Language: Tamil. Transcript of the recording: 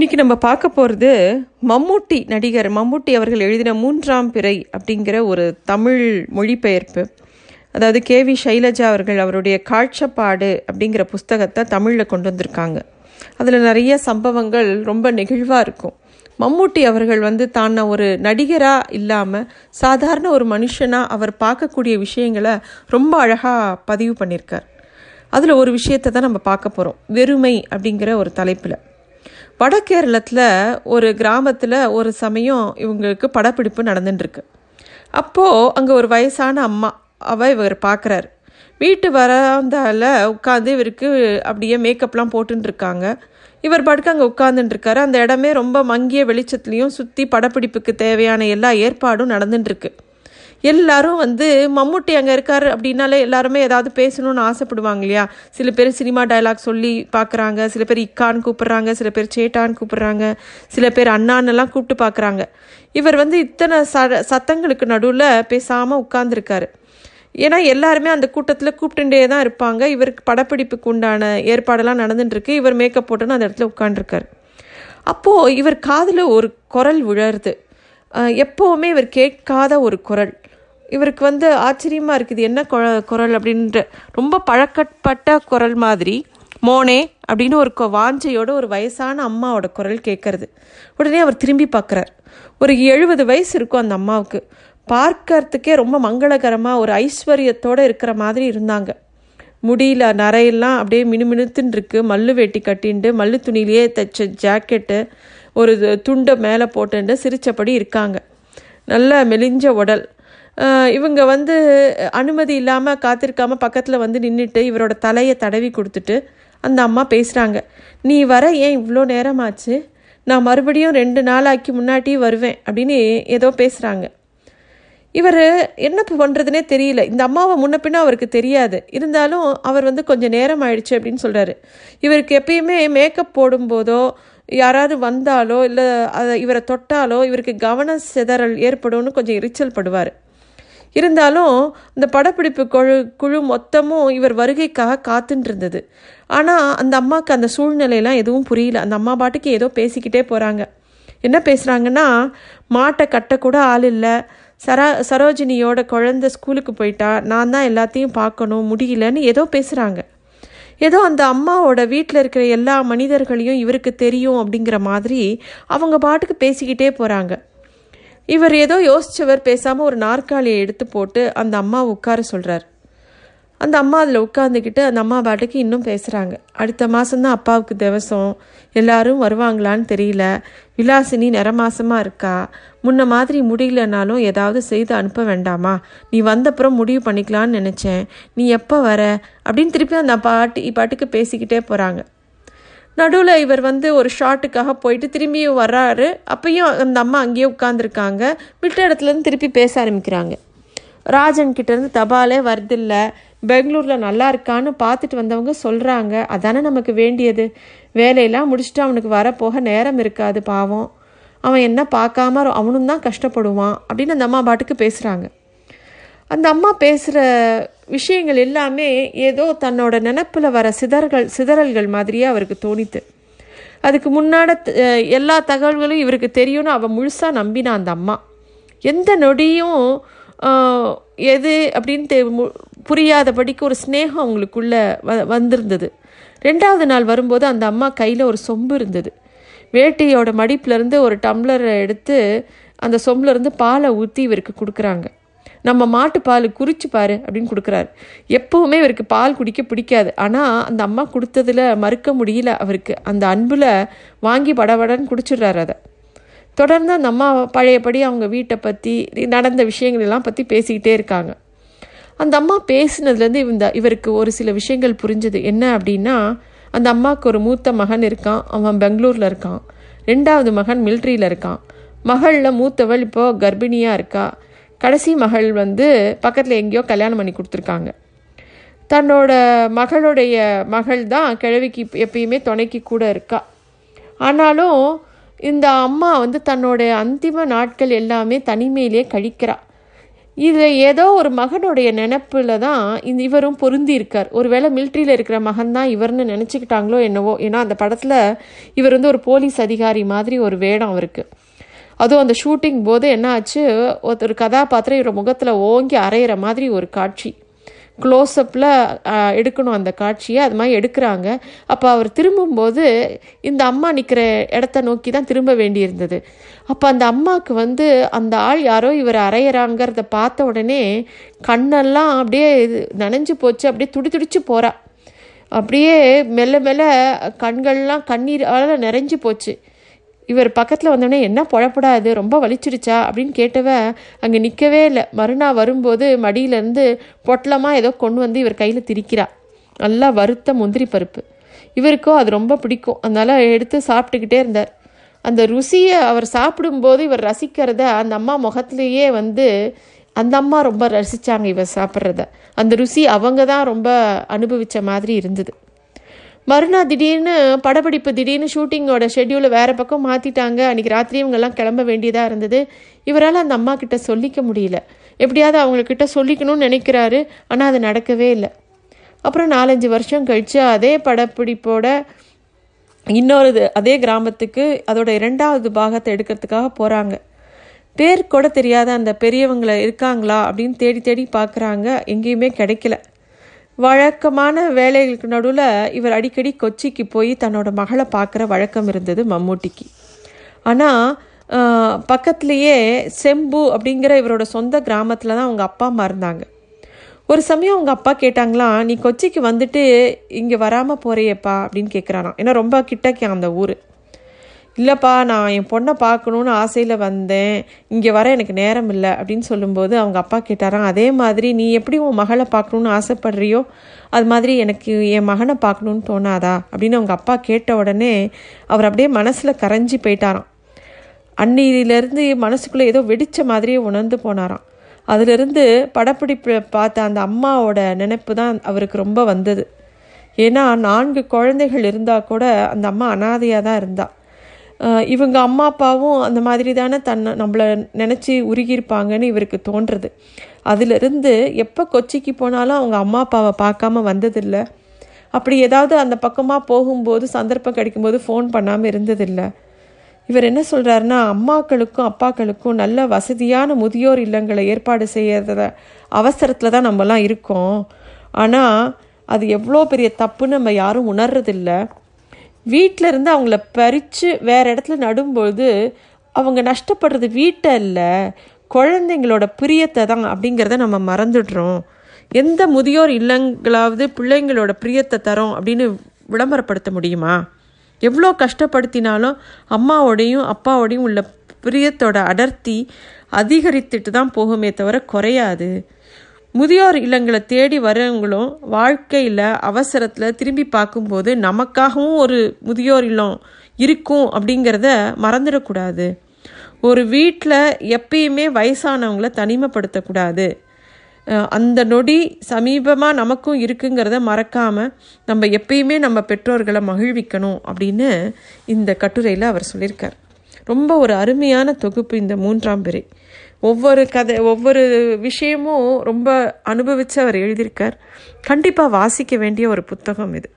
இன்றைக்கி நம்ம பார்க்க போகிறது மம்மூட்டி நடிகர் மம்மூட்டி அவர்கள் எழுதின மூன்றாம் பிறை அப்படிங்கிற ஒரு தமிழ் மொழிபெயர்ப்பு. அதாவது கே வி சைலஜா அவர்கள் அவருடைய காட்சப்பாடு அப்படிங்கிற புஸ்தகத்தை தமிழில் கொண்டு வந்திருக்காங்க. அதில் நிறைய சம்பவங்கள் ரொம்ப நெகிழ்வாக இருக்கும். மம்மூட்டி அவர்கள் வந்து தான ஒரு நடிகராக இல்லாமல் சாதாரண ஒரு மனுஷனாக அவர் பார்க்கக்கூடிய விஷயங்களை ரொம்ப அழகாக பதிவு பண்ணியிருக்கார். அதில் ஒரு விஷயத்தை தான் நம்ம பார்க்க போகிறோம் வெறுமை அப்படிங்கிற ஒரு தலைப்பில். வடகேரளத்தில் ஒரு கிராமத்தில் ஒரு சமயம் இவங்களுக்கு படப்பிடிப்பு நடந்துட்டுருக்கு. அப்போது அங்கே ஒரு வயசான அம்மா அவ இவர் பார்க்குறாரு வீட்டு வராந்தால உட்காந்து இவருக்கு அப்படியே மேக்கப்லாம் போட்டுருக்காங்க இவர் பாட்டுக்கு அங்கே உட்காந்துட்டுருக்காரு அந்த இடமே ரொம்ப மங்கிய வெளிச்சத்துலேயும் சுற்றி படப்பிடிப்புக்கு தேவையான எல்லா ஏற்பாடும் நடந்துட்டுருக்கு. எல்லாரும் வந்து மம்முட்டி அங்கே இருக்காரு அப்படின்னாலே எல்லாருமே ஏதாவது பேசணும்னு ஆசைப்படுவாங்க இல்லையா? சில பேர் சினிமா டைலாக் சொல்லி பார்க்குறாங்க சில பேர் இக்கான்னு கூப்பிட்றாங்க சில பேர் சேட்டான்னு கூப்பிட்றாங்க சில பேர் அண்ணான்னெல்லாம் கூப்பிட்டு பார்க்குறாங்க. இவர் வந்து இத்தனை ச சத்தங்களுக்கு நடுவில் பேசாமல் உட்கார்ந்துருக்காரு. ஏன்னா எல்லாருமே அந்த கூட்டத்தில் கூப்பிட்டுட்டே தான் இருப்பாங்க. இவருக்கு படப்பிடிப்புக்கு உண்டான ஏற்பாடெல்லாம் நடந்துட்டுருக்கு. இவர் மேக்கப் போட்டுன்னு அந்த இடத்துல உட்காந்துருக்காரு அப்போது இவர் காதில் ஒரு குரல் விழருது. எப்போவுமே இவர் கேட்காத ஒரு குரல். இவருக்கு வந்து ஆச்சரியமாக இருக்குது என்ன குரல்? அப்படின்ற ரொம்ப பழக்கப்பட்ட குரல் மாதிரி மோனே அப்படின்னு ஒரு வாஞ்சையோட ஒரு வயசான அம்மாவோட குரல் கேட்கறது உடனே அவர் திரும்பி பார்க்குறார் ஒரு எழுபது வயசு இருக்கும் அந்த அம்மாவுக்கு. பார்க்கறதுக்கே ரொம்ப மங்களகரமாக ஒரு ஐஸ்வர்யத்தோடு இருக்கிற மாதிரி இருந்தாங்க. முடியல நரையெல்லாம் அப்படியே மினுமினுத்துன்னு இருக்கு மல்லு வேட்டி கட்டின்ட்டு மல்லு துணியிலேயே தைச்ச ஜாக்கெட்டு ஒரு துண்டை மேலே போட்டுட்டு சிரித்தபடி இருக்காங்க. நல்ல மெலிஞ்ச உடல். இவங்க வந்து அனுமதி இல்லாமல் காத்திருக்காமல் பக்கத்தில் வந்து நின்றுட்டு இவரோட தலையை தடவி கொடுத்துட்டு அந்த அம்மா பேசுகிறாங்க நீ வர ஏன் இவ்வளோ நேரமாச்சு? நான் மறுபடியும் ரெண்டு நாளாக்கி முன்னாடி வருவேன் அப்படின்னு ஏதோ பேசுகிறாங்க இவர் என்ன பண்ணுறதுனே தெரியல. இந்த அம்மாவை முன்ன பின்ன அவருக்கு தெரியாது. இருந்தாலும் அவர் வந்து கொஞ்சம் நேரம் ஆயிடுச்சு அப்படின்னு சொல்கிறாரு இவருக்கு எப்பயுமே மேக்கப் போடும்போதோ யாராவது வந்தாலோ இல்லை அதை இவரை தொட்டாலோ இவருக்கு கவன சிதறல் ஏற்படும்னு கொஞ்சம் எரிச்சல் படுவார். இருந்தாலும் இந்த படப்பிடிப்பு குழு குழு மொத்தமும் இவர் வருகைக்காக காத்துட்டு இருந்தது ஆனால் அந்த அம்மாவுக்கு அந்த சூழ்நிலையெல்லாம் எதுவும் புரியல. அந்த அம்மா பாட்டுக்கு ஏதோ பேசிக்கிட்டே போகிறாங்க என்ன பேசுகிறாங்கன்னா மாட்டை கட்டக்கூட ஆள் இல்லை. சரா சரோஜினியோட குழந்த ஸ்கூலுக்கு போயிட்டா. நான் தான் எல்லாத்தையும் பார்க்கணும். முடியலன்னு ஏதோ பேசுகிறாங்க ஏதோ அந்த அம்மாவோட வீட்டில் இருக்கிற எல்லா மனிதர்களையும் இவருக்கு தெரியும் அப்படிங்கிற மாதிரி அவங்க பாட்டுக்கு பேசிக்கிட்டே போகிறாங்க இவர் ஏதோ யோசிச்சவர் பேசாமல் ஒரு நாற்காலியை எடுத்து போட்டு அந்த அம்மா உட்கார சொல்கிறார் அந்த அம்மா அதில் உட்காந்துக்கிட்டு அந்த அம்மா பாட்டுக்கு இன்னும் பேசுகிறாங்க அடுத்த மாதம்தான் அப்பாவுக்கு திவசம். எல்லாரும் வருவாங்களான்னு தெரியல. விலாசினி நிறமாசமாக இருக்கா? முன்ன மாதிரி முடியலனாலும் ஏதாவது செய்து அனுப்ப வேண்டாமா? நீ வந்தப்புறம் முடிவு பண்ணிக்கலான்னு நினச்சேன். நீ எப்போ வர? அப்படின்னு திருப்பி அந்த பாட்டி பாட்டுக்கு பேசிக்கிட்டே போகிறாங்க நடுவில் இவர் வந்து ஒரு ஷார்ட்டுக்காக போயிட்டு திரும்பியும் வர்றாரு. அப்பையும் அந்த அம்மா அங்கேயே உட்காந்துருக்காங்க விட்ட இடத்துலேருந்து திருப்பி பேச ஆரம்பிக்கிறாங்க. ராஜன் கிட்டேருந்து தபாலே வருதில்ல. பெங்களூரில் நல்லா இருக்கான்னு பார்த்துட்டு வந்தவங்க சொல்கிறாங்க அதானே நமக்கு வேண்டியது. வேலையெல்லாம் முடிச்சுட்டு அவனுக்கு வரப்போக நேரம் இருக்காது பாவம். அவன் என்ன பார்க்காம அவனும் தான் கஷ்டப்படுவான் அப்படின்னு அந்த அம்மா பாட்டுக்கு பேசுகிறாங்க அந்த அம்மா பேசுகிற விஷயங்கள் எல்லாமே ஏதோ தன்னோட நினப்பில் வர சிதறல்கள் சிதறல்கள் மாதிரியே அவருக்கு தோணித்து. அதுக்கு முன்னாட எல்லா தகவல்களும் இவருக்கு தெரியும்னு அவள் முழுசாக நம்பினான் அந்த அம்மா. எந்த நொடியும் எது அப்படின்னு புரியாதபடிக்கு ஒரு ஸ்னேகம் அவங்களுக்குள்ள வ வந்திருந்தது. ரெண்டாவது நாள் வரும்போது அந்த அம்மா கையில் ஒரு சொம்பு இருந்தது. வேட்டியோட மடிப்புலேருந்து ஒரு டம்ளரை எடுத்து அந்த சொம்புலேருந்து பாலை ஊற்றி இவருக்கு கொடுக்குறாங்க. நம்ம மாட்டு பால் குறிச்சு பாரு அப்படின்னு கொடுக்குறாரு. எப்போவுமே இவருக்கு பால் குடிக்க பிடிக்காது. ஆனால் அந்த அம்மா கொடுத்ததில் மறுக்க முடியல அவருக்கு. அந்த அன்பில் வாங்கி படபடன்னு குடிச்சிடுறாரு அதை. தொடர்ந்து அந்த அம்மா பழையபடி அவங்க வீட்டை பற்றி நடந்த விஷயங்கள் எல்லாம் பற்றி பேசிக்கிட்டே இருக்காங்க. அந்த அம்மா பேசினதுலேருந்து இந்த இவருக்கு ஒரு சில விஷயங்கள் புரிஞ்சது. என்ன அப்படின்னா அந்த அம்மாவுக்கு ஒரு மூத்த மகன் இருக்கான். அவன் பெங்களூரில் இருக்கான். ரெண்டாவது மகன் மில்ட்ரியில் இருக்கான். மகளில் மூத்தவள் இப்போது கர்ப்பிணியாக இருக்கா? கடைசி மகள் வந்து பக்கத்தில் எங்கேயோ கல்யாணம் பண்ணி கொடுத்துருக்காங்க. தன்னோட மகளுடைய மகள் தான் கிழவிக்கு எப்பயுமே துணைக்கு கூட இருக்கா. ஆனாலும் இந்த அம்மா வந்து தன்னோட அந்திம நாட்கள் எல்லாமே தனிமையிலே கழிக்கிறா. இதில் ஏதோ ஒரு மகனுடைய நினப்பில் தான் இந்த இவரும் பொருந்தி இருக்கார். ஒருவேளை மிலிட்ரியில் இருக்கிற மகன் தான் இவர்னு நினச்சிக்கிட்டாங்களோ என்னவோ. ஏன்னா அந்த படத்தில் இவர் வந்து ஒரு போலீஸ் அதிகாரி மாதிரி ஒரு வேடம் அவருக்கு. அதுவும் அந்த ஷூட்டிங் போது என்ன ஆச்சு ஒரு கதாபாத்திரம் இவர் முகத்தில் ஓங்கி அரையிற மாதிரி ஒரு காட்சி. க்ளோஸ்அப்பில் எடுக்கணும் அந்த காட்சியை. அது மாதிரி எடுக்கிறாங்க. அப்போ அவர் திரும்பும்போது இந்த அம்மா நிற்கிற இடத்த நோக்கி தான் திரும்ப வேண்டியிருந்தது. அப்போ அந்த அம்மாவுக்கு வந்து அந்த ஆள் யாரோ இவர் அரையிறாங்கிறத பார்த்த உடனே கண்ணெல்லாம் அப்படியே இது நனைஞ்சு போச்சு. அப்படியே துடி துடிச்சு போகிறா அப்படியே மெல்ல மெல்ல கண்கள்லாம் கண்ணீரால் நிறைஞ்சு போச்சு. இவர் பக்கத்தில் வந்தோடனே என்ன புழப்படாது ரொம்ப வலிச்சிருச்சா? அப்படின்னு கேட்டவ அங்கே நிற்கவே இல்லை. மறுநாள் வரும்போது மடியிலேருந்து பொட்டலமாக ஏதோ கொண்டு வந்து இவர் கையில் திரிக்கிறா. நல்லா வறுத்த முந்திரி பருப்பு. இவருக்கோ அது ரொம்ப பிடிக்கும். அதனால் எடுத்து சாப்பிட்டுக்கிட்டே இருந்தார். அந்த ருசியை அவர் சாப்பிடும்போது இவர் ரசிக்கிறத அந்த அம்மா முகத்திலேயே வந்து அந்த அம்மா ரொம்ப ரசித்தாங்க இவர் சாப்பிட்றத. அந்த ருசி அவங்க தான் ரொம்ப அனுபவித்த மாதிரி இருந்தது. மறுநாள் திடீர்னு படப்பிடிப்பு திடீர்னு ஷூட்டிங்கோட ஷெட்யூலை வேறு பக்கம் மாற்றிட்டாங்க அன்றைக்கி ராத்திரி இவங்கெல்லாம் கிளம்ப வேண்டியதாக இருந்தது. இவரால் அந்த அம்மா கிட்ட சொல்லிக்க முடியல. எப்படியாவது அவங்கக்கிட்ட சொல்லிக்கணும்னு நினைக்கிறாரு. ஆனால் அது நடக்கவே இல்லை. அப்புறம் நாலஞ்சு வருஷம் கழித்து அதே படப்பிடிப்போட இன்னொரு அதே கிராமத்துக்கு அதோட இரண்டாவது பாகத்தை எடுக்கிறதுக்காக போகிறாங்க பேர் கூட தெரியாத அந்த பெரியவங்களை இருக்காங்களா அப்படின்னு தேடி தேடி பார்க்குறாங்க எங்கேயுமே கிடைக்கல. வழக்கமான வேலைகளுக்கு நடுவில் இவர் அடிக்கடி கொச்சிக்கு போய் தன்னோட மகளை பார்க்குற வழக்கம் இருந்தது மம்மூட்டிக்கு. ஆனால் பக்கத்துலேயே செம்பு அப்படிங்கிற இவரோட சொந்த கிராமத்தில் தான் அவங்க அப்பா அம்மா இருந்தாங்க. ஒரு சமயம் அவங்க அப்பா கேட்டாங்களாம் நீ கொச்சிக்கு வந்துட்டு இங்கே வராமல் போறியப்பா? அப்படின்னு கேட்குறானா ஏன்னா ரொம்ப கிட்டக்கே அந்த ஊர். இல்லைப்பா நான் என் பொண்ணை பார்க்கணுன்னு ஆசையில் வந்தேன். இங்கே வர எனக்கு நேரம் இல்லை அப்படின்னு சொல்லும்போது அவங்க அப்பா கேட்டாராம் அதே மாதிரி நீ எப்படி உன் மகளை பார்க்கணுன்னு ஆசைப்படுறியோ அது மாதிரி எனக்கு என் மகனை பார்க்கணுன்னு தோணாதா? அப்படின்னு அவங்க அப்பா கேட்ட உடனே அவர் அப்படியே மனசில் கரைஞ்சி போயிட்டாராம். அன்னியிலேருந்து மனசுக்குள்ளே ஏதோ வெடித்த மாதிரியே உணர்ந்து போனாராம். அதிலிருந்து படப்பிடிப்பு பார்த்த அந்த அம்மாவோட நினைப்பு தான் அவருக்கு ரொம்ப வந்தது. ஏன்னா நான்கு குழந்தைகள் இருந்தால் கூட அந்த அம்மா அனாதையாக தான் இருந்தாள் இவங்க அம்மா அப்பாவும் அந்த மாதிரி தானே தன்னை நம்மளை நினச்சி உருகியிருப்பாங்கன்னு இவருக்கு தோன்றுறது அதிலிருந்து எப்போ கொச்சிக்கு போனாலும் அவங்க அம்மா அப்பாவை பார்க்காம வந்ததில்லை. அப்படி ஏதாவது அந்த பக்கமாக போகும்போது சந்தர்ப்பம் கிடைக்கும்போது ஃபோன் பண்ணாமல் இருந்ததில்லை. இவர் என்ன சொல்கிறாருன்னா அம்மாக்களுக்கும் அப்பாக்களுக்கும் நல்ல வசதியான முதியோர் இல்லங்களை ஏற்பாடு செய்யறத அவசரத்தில் தான் நம்மலாம் இருக்கோம். ஆனால் அது எவ்வளோ பெரிய தப்புன்னு நம்ம யாரும் உணர்றதில்லை. வீட்டில் இருந்து அவங்கள பறித்து வேறு இடத்துல நடும்போது அவங்க நஷ்டப்படுறது வீட்டை இல்லை குழந்தைங்களோட பிரியத்தை தான் அப்படிங்கிறத நம்ம மறந்துடுறோம். எந்த முதியோர் இல்லங்களாவது பிள்ளைங்களோட பிரியத்தை தரோம் அப்படின்னு விளம்பரப்படுத்த முடியுமா? எவ்வளோ கஷ்டப்படுத்தினாலும் அம்மாவோடையும் அப்பாவோடையும் உள்ள பிரியத்தோட அடர்த்தி அதிகரித்துட்டு தான் போகுமே தவிர குறையாது. முதியோர் இல்லங்களை தேடி வரவங்களும் வாழ்க்கையில் அவசரத்தில் திரும்பி பார்க்கும்போது நமக்காகவும் ஒரு முதியோர் இல்லம் இருக்கும் அப்படிங்கிறத மறந்துடக்கூடாது. ஒரு வீட்டில் எப்பயுமே வயசானவங்களை தனிமைப்படுத்தக்கூடாது. அந்த நொடி சமீபமாக நமக்கும் இருக்குங்கிறத மறக்காமல் நம்ம எப்பயுமே நம்ம பெற்றோர்களை மகிழ்விக்கணும் அப்படின்னு இந்த கட்டுரையில் அவர் சொல்லியிருக்கார். ரொம்ப ஒரு அருமையான தொகுப்பு இந்த மூன்றாம் பிறை. ஒவ்வொரு கதை ஒவ்வொரு விஷயமும் ரொம்ப அனுபவித்து அவர் எழுதியிருக்கார். கண்டிப்பாக வாசிக்க வேண்டிய ஒரு புத்தகம் இது.